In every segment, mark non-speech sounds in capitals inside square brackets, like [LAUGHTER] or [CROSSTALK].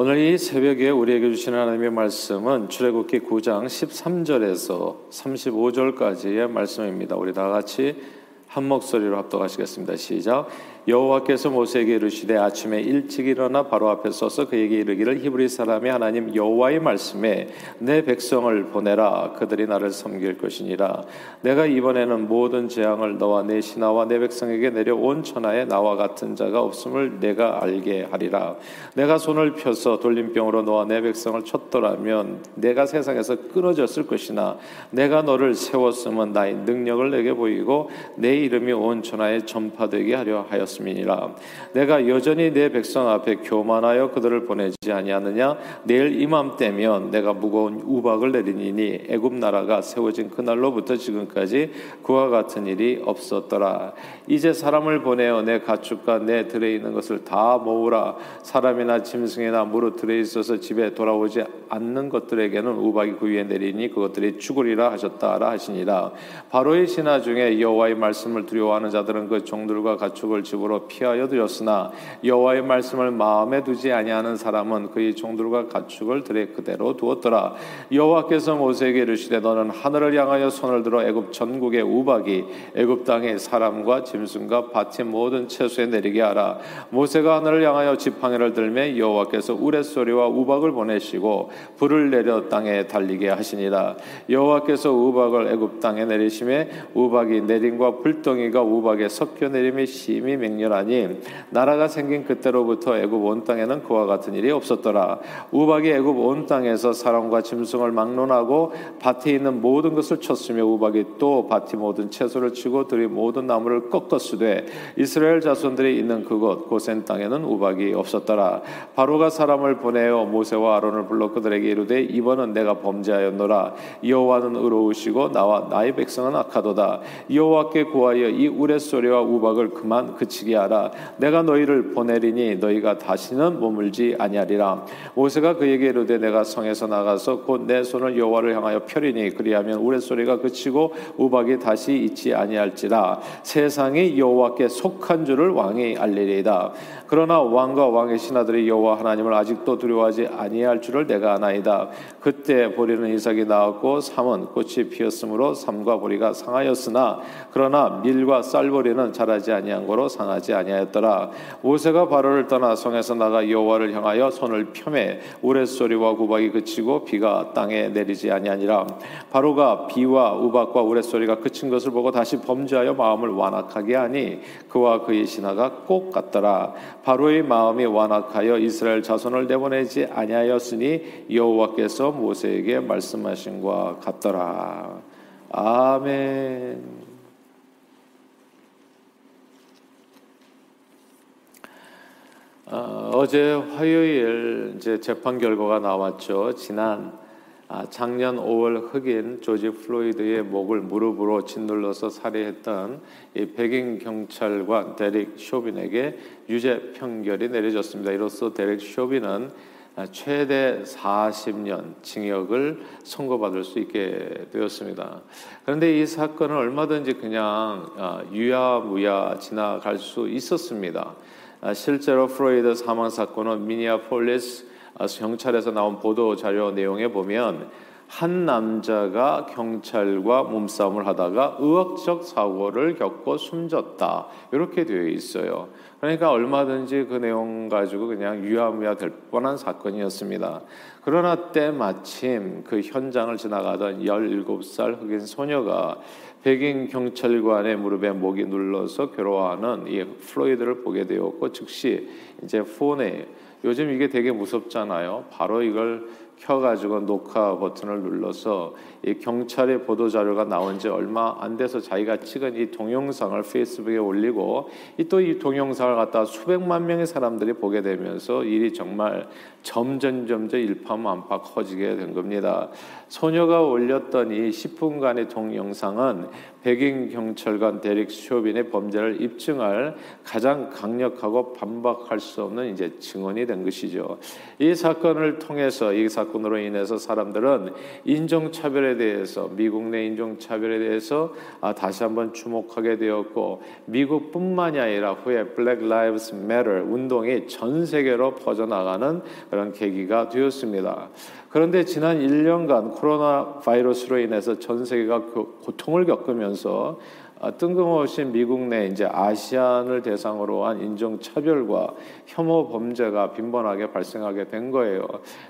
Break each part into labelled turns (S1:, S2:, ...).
S1: 오늘 이 새벽에 우리에게 주시는 하나님의 말씀은 출애굽기 9장 13절에서 35절까지의 말씀입니다. 우리 다 같이 한 목소리로 합독하시겠습니다. 시작. 여호와께서 모세에게 이르시되 아침에 일찍 일어나 바로 앞에 서서 그에게 이르기를 히브리 사람이 하나님 여호와의 말씀에 내 백성을 보내라. 그들이 나를 섬길 것이니라. 내가 이번에는 모든 재앙을 너와 내 신하와 내 백성에게 내려 온 천하에 나와 같은 자가 없음을 내가 알게 하리라. 내가 손을 펴서 돌림병으로 너와 내 백성을 쳤더라면 내가 세상에서 끊어졌을 것이나 내가 너를 세웠음은 나의 능력을 내게 보이고 내 이름이 온 천하에 전파되게 하려 하였습니다 말씀이니라 내가 여전히 내 백성 앞에 교만하여 그들을 보내지 아니하느냐? 내일 이맘때면 내가 무거운 우박을 내리니 애굽 나라가 세워진 그날로부터 지금까지 그와 같은 일이 없었더라. 이제 사람을 보내어 내 가축과 내 들에 있는 것을 다 모으라. 사람이나 짐승이나 무릇 들에 있어서 집에 돌아오지 않는 것들에게는 우박이 그 위에 내리니 그것들이 죽으리라 하셨다라 하시니라. 바로의 신하 중에 여호와의 말씀을 두려워하는 자들은 그 종들과 가축을 집으로 집으로 피하여 드렸으나 여호와의 말씀을 마음에 두지 아니하는 사람은 그의 종들과 가축을 들에 그대로 두었더라. 여호와께서 모세에게 이르시되 너는 하늘을 향하여 손을 들어 애굽 전국의 우박이 애굽 땅의 사람과 짐승과 밭의 모든 채소에 내리게 하라. 모세가 하늘을 향하여 지팡이를 들매 여호와께서 우레소리와 우박을 보내시고 불을 내려 땅에 달리게 하시니라. 여호와께서 우박을 애굽 땅에 내리심에 우박이 내림과 불덩이가 우박에 섞여 내림에 심히 맹 맹렬하니 나라가 생긴 그때로부터 애굽 온 땅에는 그와 같은 일이 없었더라. 우박이 애굽 온 땅에서 사람과 짐승을 막론하고 밭에 있는 모든 것을 쳤으며 우박이 또 밭이 모든 채소를 치고 들이 모든 나무를 꺾었으되 이스라엘 자손들이 있는 그곳 고센 땅에는 우박이 없었더라. 바로가 사람을 보내어 모세와 아론을 불러 그들에게 이르되 이번은 내가 범죄하였노라. 여호와는 의로우시고 나와 나의 백성은 악하도다. 여호와께 구하여 이 우레 소리와 우박을 그만 그치 게 하시게 하라. 내가 너희를 보내리니 너희가 다시는 머물지 아니하리라. 모세가 그에게 이르되 내가 성에서 나가서 곧 내 손을 여호와를 향하여 펴리니 그리하면 우레소리가 그치고 우박이 다시 있지 아니할지라. 세상이 여호와께 속한 줄을 왕이 알리리이다. 그러나 왕과 왕의 신하들이 여호와 하나님을 아직도 두려워하지 아니할 줄을 내가 아나이다. 그때 보리는 이삭이 나왔고 삼은 꽃이 피었으므로 삼과 보리가 상하였으나 그러나 밀과 쌀보리는 자라지 아니한 거로 상 하지 아니하였더라. 모세가 바로를 떠나 성에서 나가 여호와를 향하여 손을 펴매 우레소리와 구박이 그치고 비가 땅에 내리지 아니하니라. 바로가 비와 우박과 우레소리가 그친 것을 보고 다시 범죄하여 마음을 완악하게 하니 그와 그의 신하가 꼭 같더라. 바로의 마음이 완악하여 이스라엘 자손을 내보내지 아니하였으니 여호와께서 모세에게 말씀하신 것 같더라. 아멘. 어제 화요일 이제 재판 결과가 나왔죠. 지난 아, 작년 5월 흑인 조지 플로이드의 목을 무릎으로 짓눌러서 살해했던 백인 경찰관 데릭 쇼빈에게 유죄 판결이 내려졌습니다. 이로써 데릭 쇼빈은 아, 최대 40년 징역을 선고받을 수 있게 되었습니다. 그런데 이 사건은 얼마든지 그냥 아, 유야무야 지나갈 수 있었습니다. 실제로 플로이드 사망 사건은 미니아폴리스 아, 경찰에서 나온 보도 자료 내용에 보면 한 남자가 경찰과 몸싸움을 하다가 의학적 사고를 겪고 숨졌다 이렇게 되어 있어요. 그러니까 얼마든지 그 내용 가지고 그냥 유야무야 될 뻔한 사건이었습니다. 그러나 때마침 그 현장을 지나가던 17살 흑인 소녀가 백인 경찰관의 무릎에 목이 눌러서 괴로워하는 이 플로이드를 보게 되었고 즉시 이제 폰에 요즘 이게 되게 무섭잖아요. 바로 이걸 켜가지고 녹화 버튼을 눌러서 이 경찰의 보도 자료가 나온 지 얼마 안 돼서 자기가 찍은 이 동영상을 페이스북에 올리고 또 이 동영상을 갖다 수백만 명의 사람들이 보게 되면서 일이 정말 점점 점점 일파만파 커지게 된 겁니다. 소녀가 올렸던 이 10분간의 동영상은 백인 경찰관 데릭 쇼빈의 범죄를 입증할 가장 강력하고 반박할 수 없는 이제 증언이 된 것이죠. 이 사건을 통해서 이 사건 사건으로 인해서 사람들은 인종 차별에 대해서 미국 내 인종 차별에 대해서 아, 다시 한번 주목하게 되었고 미국뿐만이 아니라 후에 Black Lives Matter 운동이 전 세계로 퍼져나가는 그런 계기가 되었습니다. 그런데 지난 1년간 코로나 바이러스로 인해서 전 세계가 고통을 겪으면서 아, 뜬금없이 미국 내 이제 아시안을 대상으로 한 인종 차별과 혐오 범죄가 빈번하게 발생하게 된 거예요.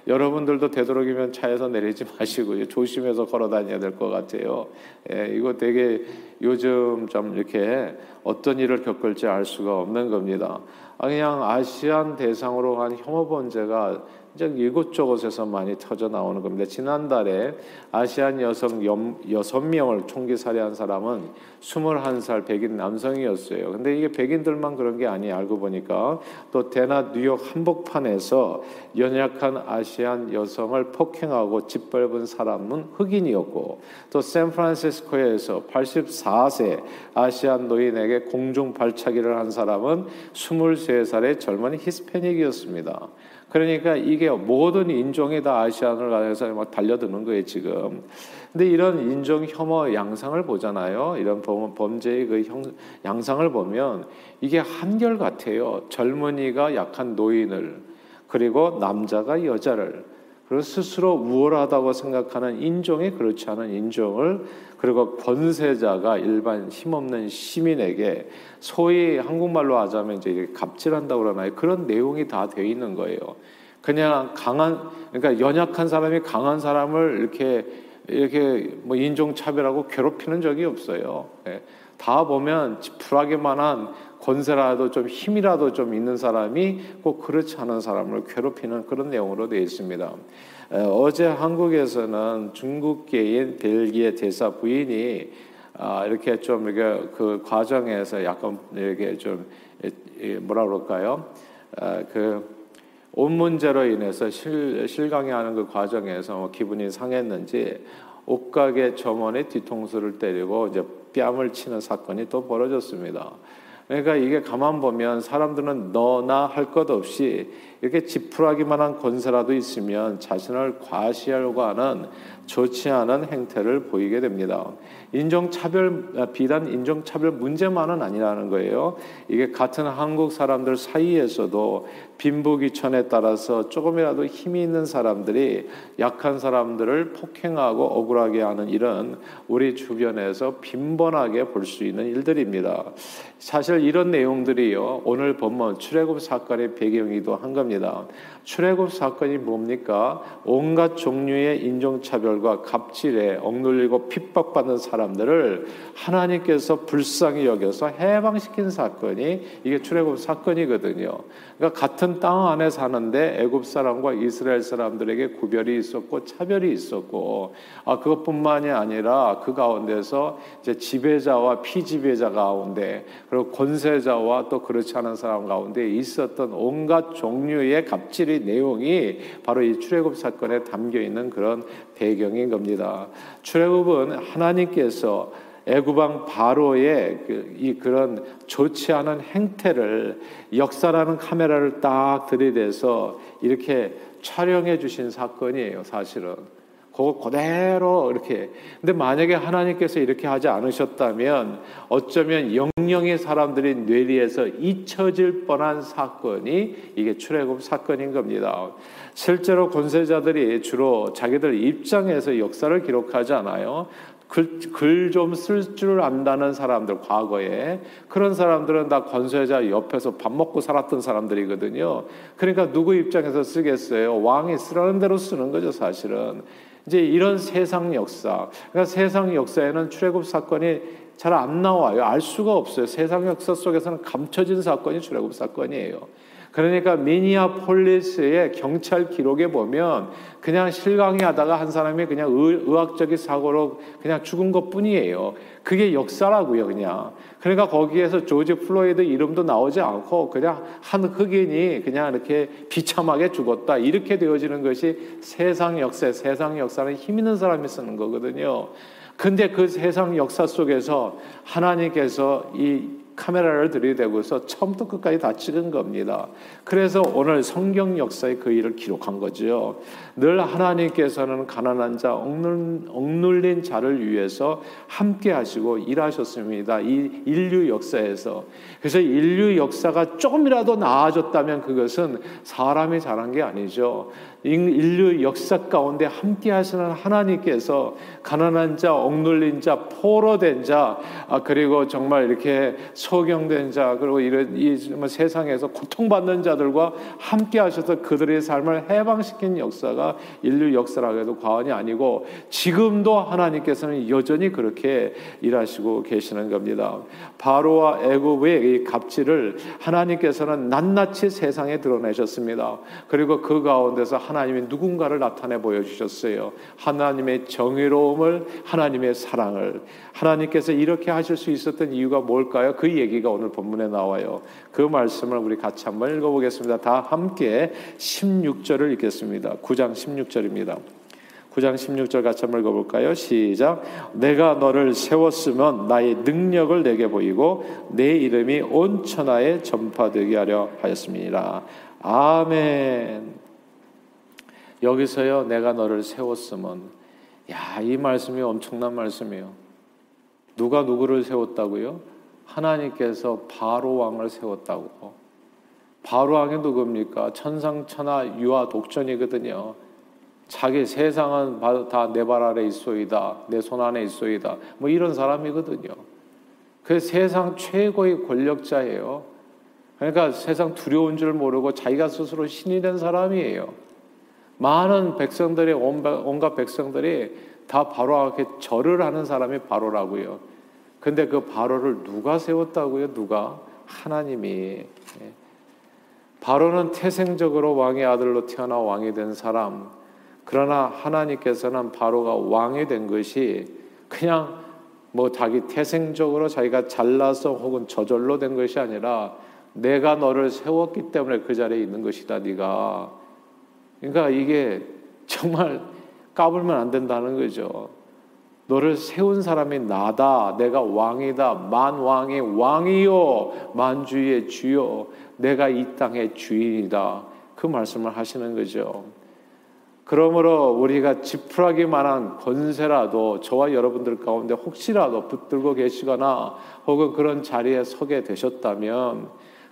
S1: 여러분들도 되도록이면 차에서 내리지 [LAUGHS] 마시고 조심해서 걸어 다녀야 될 것 같아요. 예, 이거 되게 요즘 좀 이렇게 어떤 일을 겪을지 알 수가 없는 겁니다. 아, 그냥 아시안 대상으로 한 혐오 범죄가 이제 이곳저곳에서 많이 터져 나오는 겁니다. 지난달에 아시안 여성 여섯 명을 총기 살해한 사람은 21살 백인 남성이었어요. 근데 이게 백인들만 그런 게 아니 알고 보니까 또 대낮 뉴욕 한복판에서 연약한 아시안 여성을 폭행하고 짓밟은 사람은 흑인이었고 또 샌프란시스코에서 84세 아시안 노인에게 공중 발차기를 한 사람은 23살의 젊은 히스패닉이었습니다. 그러니까 이게 모든 인종이 다 아시안을 가해서 막 달려드는 거예요 지금. 근데 이런 인종 혐오 양상을 보잖아요. 이런 범 죄의 그 형, 양상을 보면 이게 한결 같아요. 젊은이가 약한 노인을 그리고 남자가 여자를 그리고 스스로 우월하다고 생각하는 인종이 그렇지 않은 인종을 그리고 권세자가 일반 힘없는 시민에게 소위 한국말로 하자면 이제 갑질한다고 그러나요? 그런 내용이 다 돼 있는 거예요. 그냥 강한 그러니까 연약한 사람이 강한 사람을 이렇게 이렇게 뭐 인종 차별하고 괴롭히는 적이 없어요. 예. 다 보면 지푸라기만한 권세라도 좀 힘이라도 좀 있는 사람이 꼭 그렇지 않은 사람을 괴롭히는 그런 내용으로 되어 있습니다. 어제 한국에서는 중국계인 벨기에 대사 부인이 아, 이렇게 좀 이게 그 과정에서 약간 이렇게 좀 뭐라 그럴까요? 아, 그온 문제로 인해서 실, 실강해하는 그 과정에서 뭐 기분이 상했는지 옷가게 점원의 뒤통수를 때리고 이제 뺨을 치는 사건이 또 벌어졌습니다. 그러니까 이게 가만 보면 사람들은 너나 할 것 없이 이렇게 지푸라기만 한 권세라도 있으면 자신을 과시하려고 하는 좋지 않은 행태를 보이게 됩니다. 인종차별 아, 비단 인종차별 문제만은 아니라는 거예요. 이게 같은 한국 사람들 사이에서도 빈부귀천에 따라서 조금이라도 힘이 있는 사람들이 약한 사람들을 폭행하고 억울하게 하는 일은 우리 주변에서 빈번하게 볼 수 있는 일들입니다. 사실 이런 내용들이요 오늘 본문 출애굽 사건의 배경이기도 한 겁니다. 출애굽 사건이 뭡니까? 온갖 종류의 인종차별과 갑질에 억눌리고 핍박받는 사람들을 하나님께서 불쌍히 여겨서 해방시킨 사건이 이게 출애굽 사건이거든요. 그러니까 같은 땅 안에 사는데 애굽 사람과 이스라엘 사람들에게 구별이 있었고 차별이 있었고 아 그것뿐만이 아니라 그 가운데서 이제 지배자와 피지배자 가운데 그리고 권세자와 또 그렇지 않은 사람 가운데 있었던 온갖 종류 의 갑질이 내용이 바로 이 출애굽 사건에 담겨 있는 그런 배경인 겁니다. 출애굽은 하나님께서 애굽왕 바로의 그, 이 그런 좋지 않은 행태를 역사라는 카메라를 딱 들이대서 이렇게 촬영해 주신 사건이에요, 사실은. 그거 그대로 이렇게. 근데 만약에 하나님께서 이렇게 하지 않으셨다면 어쩌면 영영의 사람들이 뇌리에서 잊혀질 뻔한 사건이 이게 출애굽 사건인 겁니다. 실제로 권세자들이 주로 자기들 입장에서 역사를 기록하지 않아요. 글좀쓸줄 안다는 사람들 과거에 그런 사람들은 다 권세자 옆에서 밥 먹고 살았던 사람들이거든요. 그러니까 누구 입장에서 쓰겠어요? 왕이 쓰라는 대로 쓰는 거죠, 사실은. 이제 이런 세상 역사, 그러니까 세상 역사에는 출애굽 사건이 잘 안 나와요. 알 수가 없어요. 세상 역사 속에서는 감춰진 사건이 출애굽 사건이에요. 그러니까 미니아폴리스의 경찰 기록에 보면 그냥 실강이 하다가 한 사람이 그냥 의학적인 사고로 그냥 죽은 것 뿐이에요. 그게 역사라고요, 그냥. 그러니까 거기에서 조지 플로이드 이름도 나오지 않고 그냥 한 흑인이 그냥 이렇게 비참하게 죽었다. 이렇게 되어지는 것이 세상 역사, 세상 역사는 힘 있는 사람이 쓰는 거거든요. 근데 그 세상 역사 속에서 하나님께서 이 카메라를 들이대고서 처음부터 끝까지 다 찍은 겁니다. 그래서 오늘 성경 역사의 그 일을 기록한 거죠. 늘 하나님께서는 가난한 자, 억눌 린 자를 위해서 함께 하시고 일하셨습니다. 이 인류 역사에서. 그래서 인류 역사가 조금이라도 나아졌다면 그것은 사람이 잘한 게 아니죠. 인류 역사 가운데 함께 하시는 하나님께서 가난한 자, 억눌린 자, 포로된 자, 아, 그리고 정말 이렇게 소경된 자, 그리고 이런 이 세상에서 고통받는 자들과 함께 하셔서 그들의 삶을 해방시킨 역사가 인류 역사라고 해도 과언이 아니고 지금도 하나님께서는 여전히 그렇게 일하시고 계시는 겁니다. 바로와 애굽의 이 갑질을 하나님께서는 낱낱이 세상에 드러내셨습니다. 그리고 그 가운데서 하나님이 누군가를 나타내 보여주셨어요. 하나님의 정의로움을, 하나님의 사랑을. 하나님께서 이렇게 하실 수 있었던 이유가 뭘까요? 그 얘기가 오늘 본문에 나와요. 그 말씀을 우리 같이 한번 읽어보겠습니다. 다 함께 16절을 읽겠습니다. 9장 16절입니다. 9장 16절 같이 한번 읽어볼까요? 시작. 내가 너를 세웠으면 나의 능력을 내게 보이고 내 이름이 온 천하에 전파되게 하려 하였습니다. 아멘. 여기서요, 내가 너를 세웠으면, 야, 이 말씀이 엄청난 말씀이에요. 누가 누구를 세웠다고요? 하나님께서 바로 왕을 세웠다고. 바로 왕이 누굽니까? 천상천하 유아 독전이거든요. 자기 세상은 다 내 발 아래 있소이다. 내 손 안에 있소이다. 뭐 이런 사람이거든요. 그 세상 최고의 권력자예요. 그러니까 세상 두려운 줄 모르고 자기가 스스로 신이 된 사람이에요. 많은 백성들이 온갖 백성들이 다 바로 앞에 절을 하는 사람이 바로라고요. 근데 그 바로를 누가 세웠다고요? 누가? 하나님이. 예. 바로는 태생적으로 왕의 아들로 태어나 왕이 된 사람. 그러나 하나님께서는 바로가 왕이 된 것이 그냥 뭐 자기 태생적으로 자기가 잘나서 혹은 저절로 된 것이 아니라 내가 너를 세웠기 때문에 그 자리에 있는 것이다. 네가 그러니까 이게 정말 까불면 안 된다는 거죠. 너를 세운 사람이 나다. 내가 왕이다. 만왕의 왕이요. 만주의 주요. 내가 이 땅의 주인이다. 그 말씀을 하시는 거죠. 그러므로 우리가 지푸라기만한 권세라도 저와 여러분들 가운데 혹시라도 붙들고 계시거나 혹은 그런 자리에 서게 되셨다면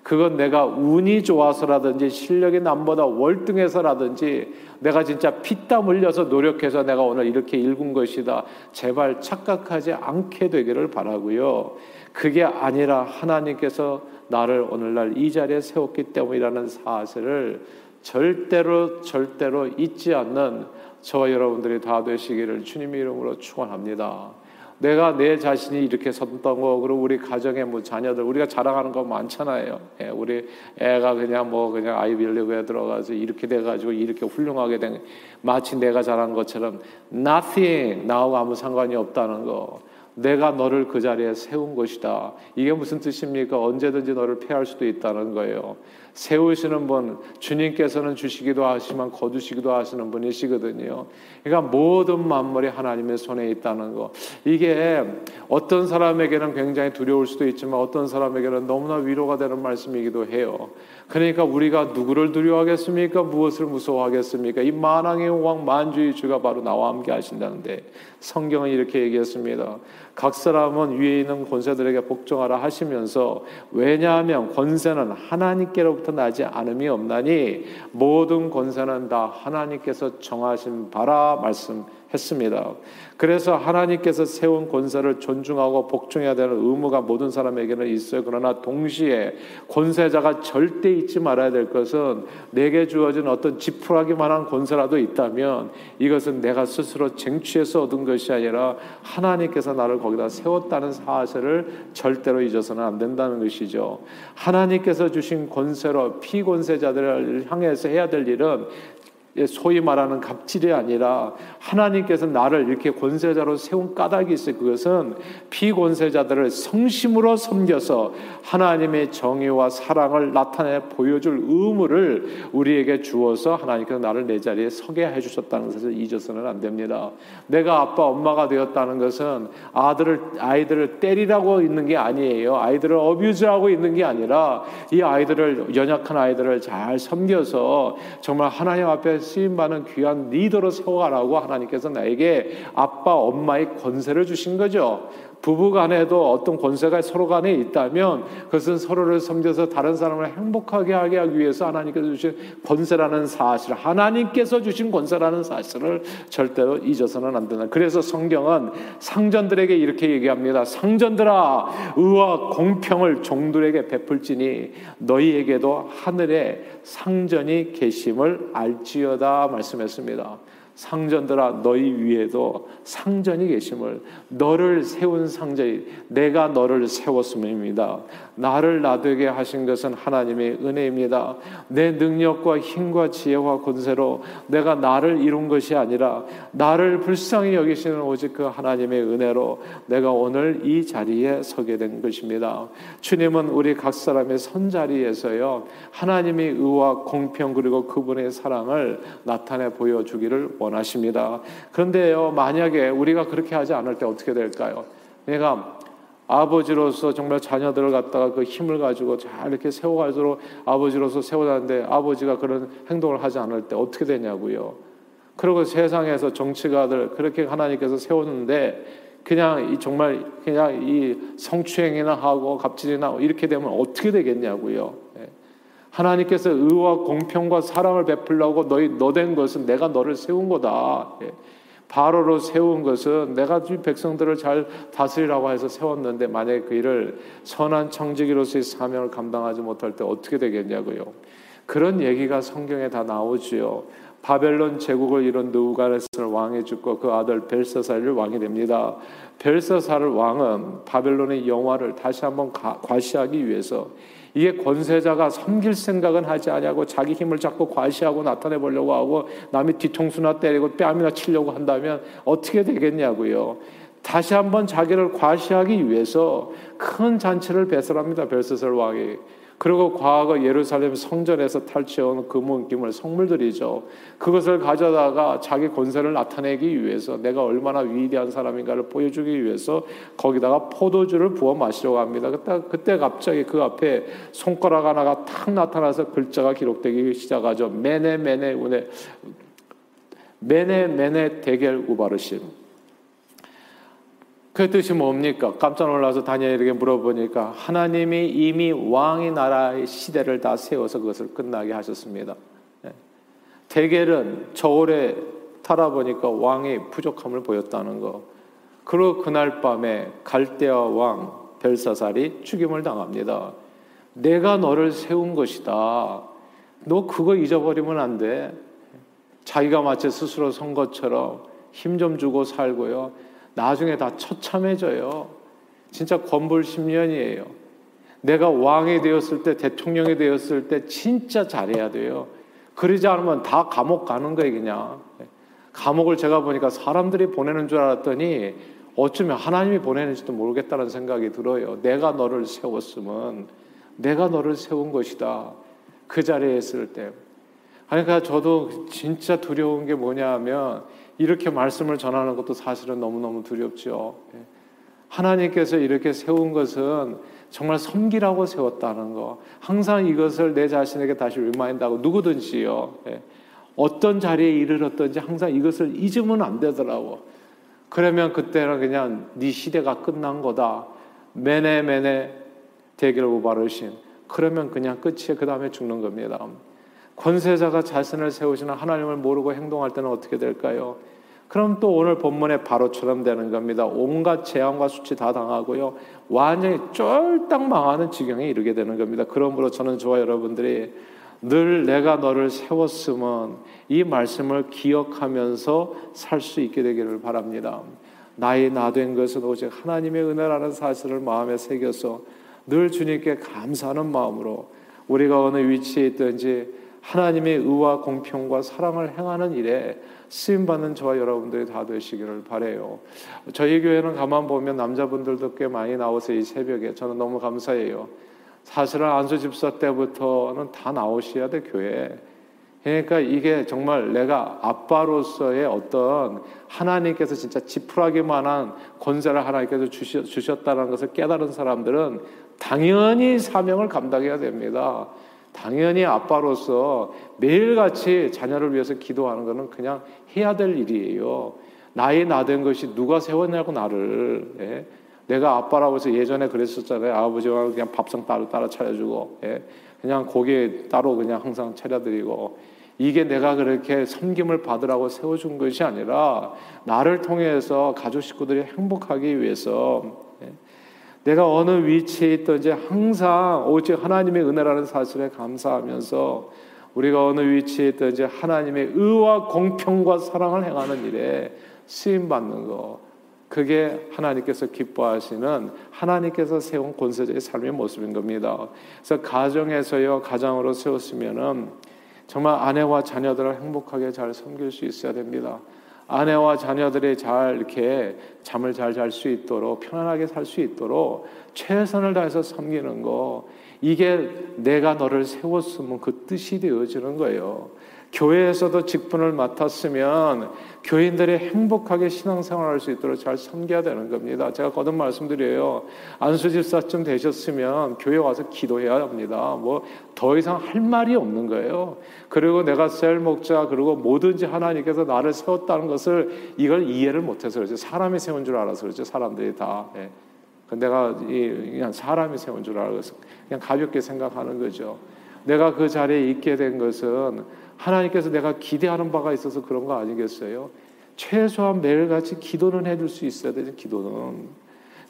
S1: 그건 내가 운이 좋아서라든지 실력이 남보다 월등해서라든지 내가 진짜 피땀 흘려서 노력해서 내가 오늘 이렇게 읽은 것이다. 제발 착각하지 않게 되기를 바라고요. 그게 아니라 하나님께서 나를 오늘날 이 자리에 세웠기 때문이라는 사실을 절대로 절대로 잊지 않는 저와 여러분들이 다 되시기를 주님의 이름으로 축원합니다. 내가 내 자신이 이렇게 섰던 거, 그리고 우리 가정의 뭐 자녀들, 우리가 자랑하는 거 많잖아요. 예, 우리 애가 그냥 뭐 그냥 아이빌리그에 들어가서 이렇게 돼가지고 이렇게 훌륭하게 된, 마치 내가 잘한 것처럼 nothing, 나하고 아무 상관이 없다는 거. 내가 너를 그 자리에 세운 것이다. 이게 무슨 뜻입니까? 언제든지 너를 패할 수도 있다는 거예요. 세우시는 분, 주님께서는 주시기도 하시지만 거두시기도 하시는 분이시거든요. 그러니까 모든 만물이 하나님의 손에 있다는 거. 이게 어떤 사람에게는 굉장히 두려울 수도 있지만 어떤 사람에게는 너무나 위로가 되는 말씀이기도 해요. 그러니까 우리가 누구를 두려워하겠습니까? 무엇을 무서워하겠습니까? 이 만왕의 왕 만주의 주가 바로 나와 함께 하신다는데 성경은 이렇게 얘기했습니다. 각 사람은 위에 있는 권세들에게 복종하라 하시면서 왜냐하면 권세는 하나님께로부터 나지 않음이 없나니 모든 권세는 다 하나님께서 정하신 바라 말씀 했습니다. 그래서 하나님께서 세운 권세를 존중하고 복종해야 되는 의무가 모든 사람에게는 있어요. 그러나 동시에 권세자가 절대 잊지 말아야 될 것은 내게 주어진 어떤 지푸라기만한 권세라도 있다면 이것은 내가 스스로 쟁취해서 얻은 것이 아니라 하나님께서 나를 거기다 세웠다는 사실을 절대로 잊어서는 안 된다는 것이죠. 하나님께서 주신 권세로 피권세자들을 향해서 해야 될 일은 소위 말하는 갑질이 아니라 하나님께서 나를 이렇게 권세자로 세운 까닭이 있어요. 그것은 피권세자들을 성심으로 섬겨서 하나님의 정의와 사랑을 나타내 보여줄 의무를 우리에게 주어서 하나님께서 나를 내 자리에 서게 해주셨다는 것을 잊어서는 안 됩니다. 내가 아빠 엄마가 되었다는 것은 아들을 아이들을 때리라고 있는 게 아니에요. 아이들을 어뷰즈하고 있는 게 아니라 이 아이들을 연약한 아이들을 잘 섬겨서 정말 하나님 앞에 쓰임 받는 귀한 리더로 세워가라고 하나님께서 나에게 아빠 엄마의 권세를 주신 거죠. 부부 간에도 어떤 권세가 서로 간에 있다면 그것은 서로를 섬겨서 다른 사람을 행복하게 하게 하기 위해서 하나님께서 주신 권세라는 사실, 하나님께서 주신 권세라는 사실을 절대로 잊어서는 안 된다. 그래서 성경은 상전들에게 이렇게 얘기합니다. 상전들아, 의와 공평을 종들에게 베풀지니 너희에게도 하늘에 상전이 계심을 알지어다 말씀했습니다. 상전들아 너희 위에도 상전이 계심을 너를 세운 상전이 내가 너를 세웠음입니다. 나를 나되게 하신 것은 하나님의 은혜입니다. 내 능력과 힘과 지혜와 권세로 내가 나를 이룬 것이 아니라 나를 불쌍히 여기시는 오직 그 하나님의 은혜로 내가 오늘 이 자리에 서게 된 것입니다. 주님은 우리 각 사람의 선 자리에서요 하나님의 의와 공평 그리고 그분의 사랑을 나타내 보여주기를 원 하십니다. 그런데요 만약에 우리가 그렇게 하지 않을 때 어떻게 될까요? 내가 아버지로서 정말 자녀들을 갖다가 그 힘을 가지고 잘 이렇게 세워가지고 아버지로서 세워놨는데 아버지가 그런 행동을 하지 않을 때 어떻게 되냐고요. 그리고 세상에서 정치가들 그렇게 하나님께서 세웠는데 그냥 이 정말 그냥 이 성추행이나 하고 갑질이나 이렇게 되면 어떻게 되겠냐고요. 예. 하나님께서 의와 공평과 사랑을 베풀려고 너희 너 된 것은 내가 너를 세운 거다. 예. 바로로 세운 것은 내가 백성들을 잘 다스리라고 해서 세웠는데 만약에 그 일을 선한 청지기로서의 사명을 감당하지 못할 때 어떻게 되겠냐고요. 그런 얘기가 성경에 다 나오지요. 바벨론 제국을 이룬 느우가네스를 왕이 죽고 그 아들 벨사살을 왕이 됩니다. 벨사살을 왕은 바벨론의 영화를 다시 한번 과시하기 위해서 이게 권세자가 섬길 생각은 하지 아니하고 자기 힘을 자꾸 과시하고 나타내 보려고 하고 남이 뒤통수나 때리고 뺨이나 치려고 한다면 어떻게 되겠냐고요. 다시 한번 자기를 과시하기 위해서 큰 잔치를 배설합니다. 벨스설 왕이. 그리고 과거 예루살렘 성전에서 탈취해온 금은 기물 성물들이죠. 그것을 가져다가 자기 권세를 나타내기 위해서 내가 얼마나 위대한 사람인가를 보여주기 위해서 거기다가 포도주를 부어 마시려고 합니다. 그때, 그때 갑자기 그 앞에 손가락 하나가 탁 나타나서 글자가 기록되기 시작하죠. 메네 메네 우네 메네 메네 대결 우바르심. 그 뜻이 뭡니까? 깜짝 놀라서 다니엘에게 물어보니까 하나님이 이미 왕의 나라의 시대를 다 세워서 그것을 끝나게 하셨습니다. 네. 대결은 저울에 타라보니까 왕이 부족함을 보였다는 거. 그리고 그날 밤에 갈대아 왕 벨사살이 죽임을 당합니다. 내가 너를 세운 것이다. 너 그거 잊어버리면 안 돼. 자기가 마치 스스로 선 것처럼 힘 좀 주고 살고요. 나중에 다 처참해져요. 진짜 건불 10년이에요. 내가 왕이 되었을 때, 대통령이 되었을 때 진짜 잘해야 돼요. 그러지 않으면 다 감옥 가는 거예요, 그냥. 감옥을 제가 보니까 사람들이 보내는 줄 알았더니 어쩌면 하나님이 보내는지도 모르겠다는 생각이 들어요. 내가 너를 세웠으면 내가 너를 세운 것이다. 그 자리에 있을 때. 그러니까 저도 진짜 두려운 게 뭐냐 하면 이렇게 말씀을 전하는 것도 사실은 너무너무 두렵죠. 예. 하나님께서 이렇게 세운 것은 정말 섬기라고 세웠다는 거. 항상 이것을 내 자신에게 다시 remind하고 누구든지요. 예. 어떤 자리에 이르렀든지 항상 이것을 잊으면 안 되더라고. 그러면 그때는 그냥 네 시대가 끝난 거다. 매네 매네 대결고 바르신. 그러면 그냥 끝이에요. 그 다음에 죽는 겁니다. 권세자가 자신을 세우시는 하나님을 모르고 행동할 때는 어떻게 될까요? 그럼 또 오늘 본문의 바로처럼 되는 겁니다. 온갖 재앙과 수치 다 당하고요. 완전히 쫄딱 망하는 지경에 이르게 되는 겁니다. 그러므로 저는 저와 여러분들이 늘 내가 너를 세웠으면 이 말씀을 기억하면서 살 수 있게 되기를 바랍니다. 나의 나된 것은 오직 하나님의 은혜라는 사실을 마음에 새겨서 늘 주님께 감사하는 마음으로 우리가 어느 위치에 있든지 하나님의 의와 공평과 사랑을 행하는 일에 쓰임 받는 저와 여러분들이 다 되시기를 바래요. 저희 교회는 가만 보면 남자분들도 꽤 많이 나오서 이 새벽에 저는 너무 감사해요. 사실은 안수 집사 때부터는 다 나오셔야 돼 교회. 그러니까 이게 정말 내가 아빠로서의 어떤 하나님께서 진짜 지푸라기만한 권세를 하나님께서 주셨다는 것을 깨달은 사람들은 당연히 사명을 감당해야 됩니다. 당연히 아빠로서 매일같이 자녀를 위해서 기도하는 것은 그냥 해야 될 일이에요. 나이 나된 것이 누가 세웠냐고 나를. 예? 내가 아빠라고 해서 예전에 그랬었잖아요. 아버지와 그냥 밥상 따로 따로 차려주고, 예? 그냥 고기 따로 그냥 항상 차려드리고, 이게 내가 그렇게 섬김을 받으라고 세워준 것이 아니라 나를 통해서 가족 식구들이 행복하기 위해서 예, 내가 어느 위치에 있든지 항상 오직 하나님의 은혜라는 사실에 감사하면서 우리가 어느 위치에 있든지 하나님의 의와 공평과 사랑을 행하는 일에 쓰임 받는 것 그게 하나님께서 기뻐하시는 하나님께서 세운 권세적인 삶의 모습인 겁니다. 그래서 가정에서요 가장으로 세웠으면은 정말 아내와 자녀들을 행복하게 잘 섬길 수 있어야 됩니다. 아내와 자녀들이 잘 이렇게 잠을 잘 잘 수 있도록 편안하게 살 수 있도록 최선을 다해서 섬기는 거 이게 내가 너를 세웠으면 그 뜻이 되어지는 거예요. 교회에서도 직분을 맡았으면 교인들이 행복하게 신앙생활 할 수 있도록 잘 섬겨야 되는 겁니다. 제가 거듭 말씀드려요. 안수집사쯤 되셨으면 교회 와서 기도해야 합니다. 뭐 더 이상 할 말이 없는 거예요. 그리고 내가 셀 목자 그리고 뭐든지 하나님께서 나를 세웠다는 것을 이걸 이해를 못해서 그렇죠. 사람이 세운 줄 알아서 그렇죠. 사람들이 다. 예. 내가 그냥 사람이 세운 줄 알아서 그냥 가볍게 생각하는 거죠. 내가 그 자리에 있게 된 것은 하나님께서 내가 기대하는 바가 있어서 그런 거 아니겠어요? 최소한 매일같이 기도는 해줄 수 있어야 되죠, 기도는.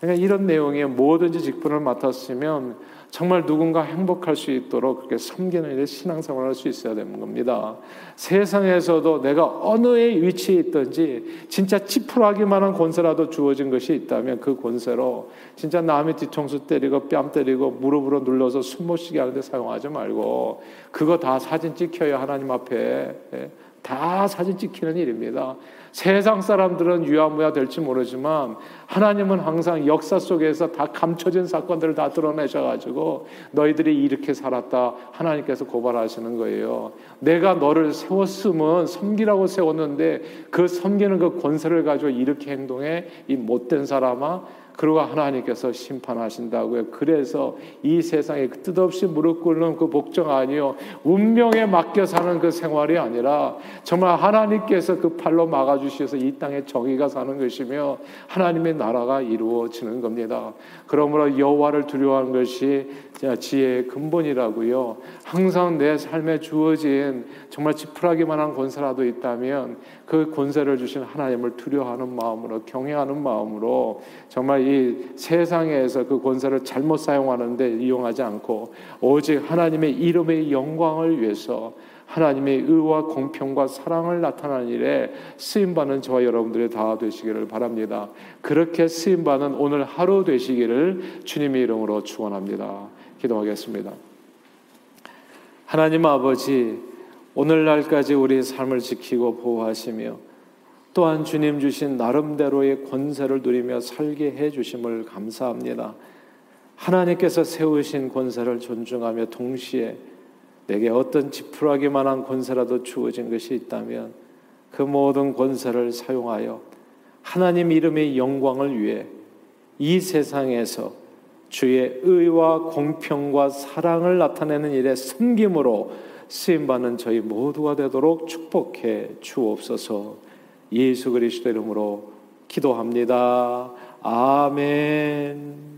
S1: 그러니까 이런 내용에 뭐든지 직분을 맡았으면 정말 누군가 행복할 수 있도록 그렇게 섬기는 일에 신앙생활을 할 수 있어야 되는 겁니다. 세상에서도 내가 어느 위치에 있든지 진짜 찌푸라기만한 권세라도 주어진 것이 있다면 그 권세로 진짜 남의 뒤통수 때리고 뺨 때리고 무릎으로 눌러서 숨 못 쉬게 하는데 사용하지 말고 그거 다 사진 찍혀야 하나님 앞에 예, 다 사진 찍히는 일입니다. 세상 사람들은 유아무야 될지 모르지만 하나님은 항상 역사 속에서 다 감춰진 사건들을 다 드러내셔가지고 너희들이 이렇게 살았다 하나님께서 고발하시는 거예요. 내가 너를 세웠음은 섬기라고 세웠는데 그 섬기는 그 권세를 가지고 이렇게 행동해 이 못된 사람아 그러고 하나님께서 심판하신다고요. 그래서 이 세상에 그 뜻없이 무릎 꿇는 그 복종 아니요. 운명에 맡겨 사는 그 생활이 아니라 정말 하나님께서 그 팔로 막아주셔서 이 땅에 정의가 사는 것이며 하나님의 나라가 이루어지는 겁니다. 그러므로 여호와를 두려워하는 것이 지혜의 근본이라고요. 항상 내 삶에 주어진 정말 지푸라기만한 권세라도 있다면 그 권세를 주신 하나님을 두려워하는 마음으로 경외하는 마음으로 정말 이 세상에서 그 권세를 잘못 사용하는데 이용하지 않고 오직 하나님의 이름의 영광을 위해서 하나님의 의와 공평과 사랑을 나타내는 일에 쓰임 받는 저와 여러분들이 다 되시기를 바랍니다. 그렇게 쓰임 받는 오늘 하루 되시기를 주님의 이름으로 축원합니다. 기도하겠습니다. 하나님 아버지 오늘날까지 우리 삶을 지키고 보호하시며 또한 주님 주신 나름대로의 권세를 누리며 살게 해 주심을 감사합니다. 하나님께서 세우신 권세를 존중하며 동시에 내게 어떤 지푸라기만한 권세라도 주어진 것이 있다면 그 모든 권세를 사용하여 하나님 이름의 영광을 위해 이 세상에서 주의 의와 공평과 사랑을 나타내는 일에 섬김으로 쓰임 받는 저희 모두가 되도록 축복해 주옵소서. 예수 그리스도 이름으로 기도합니다. 아멘.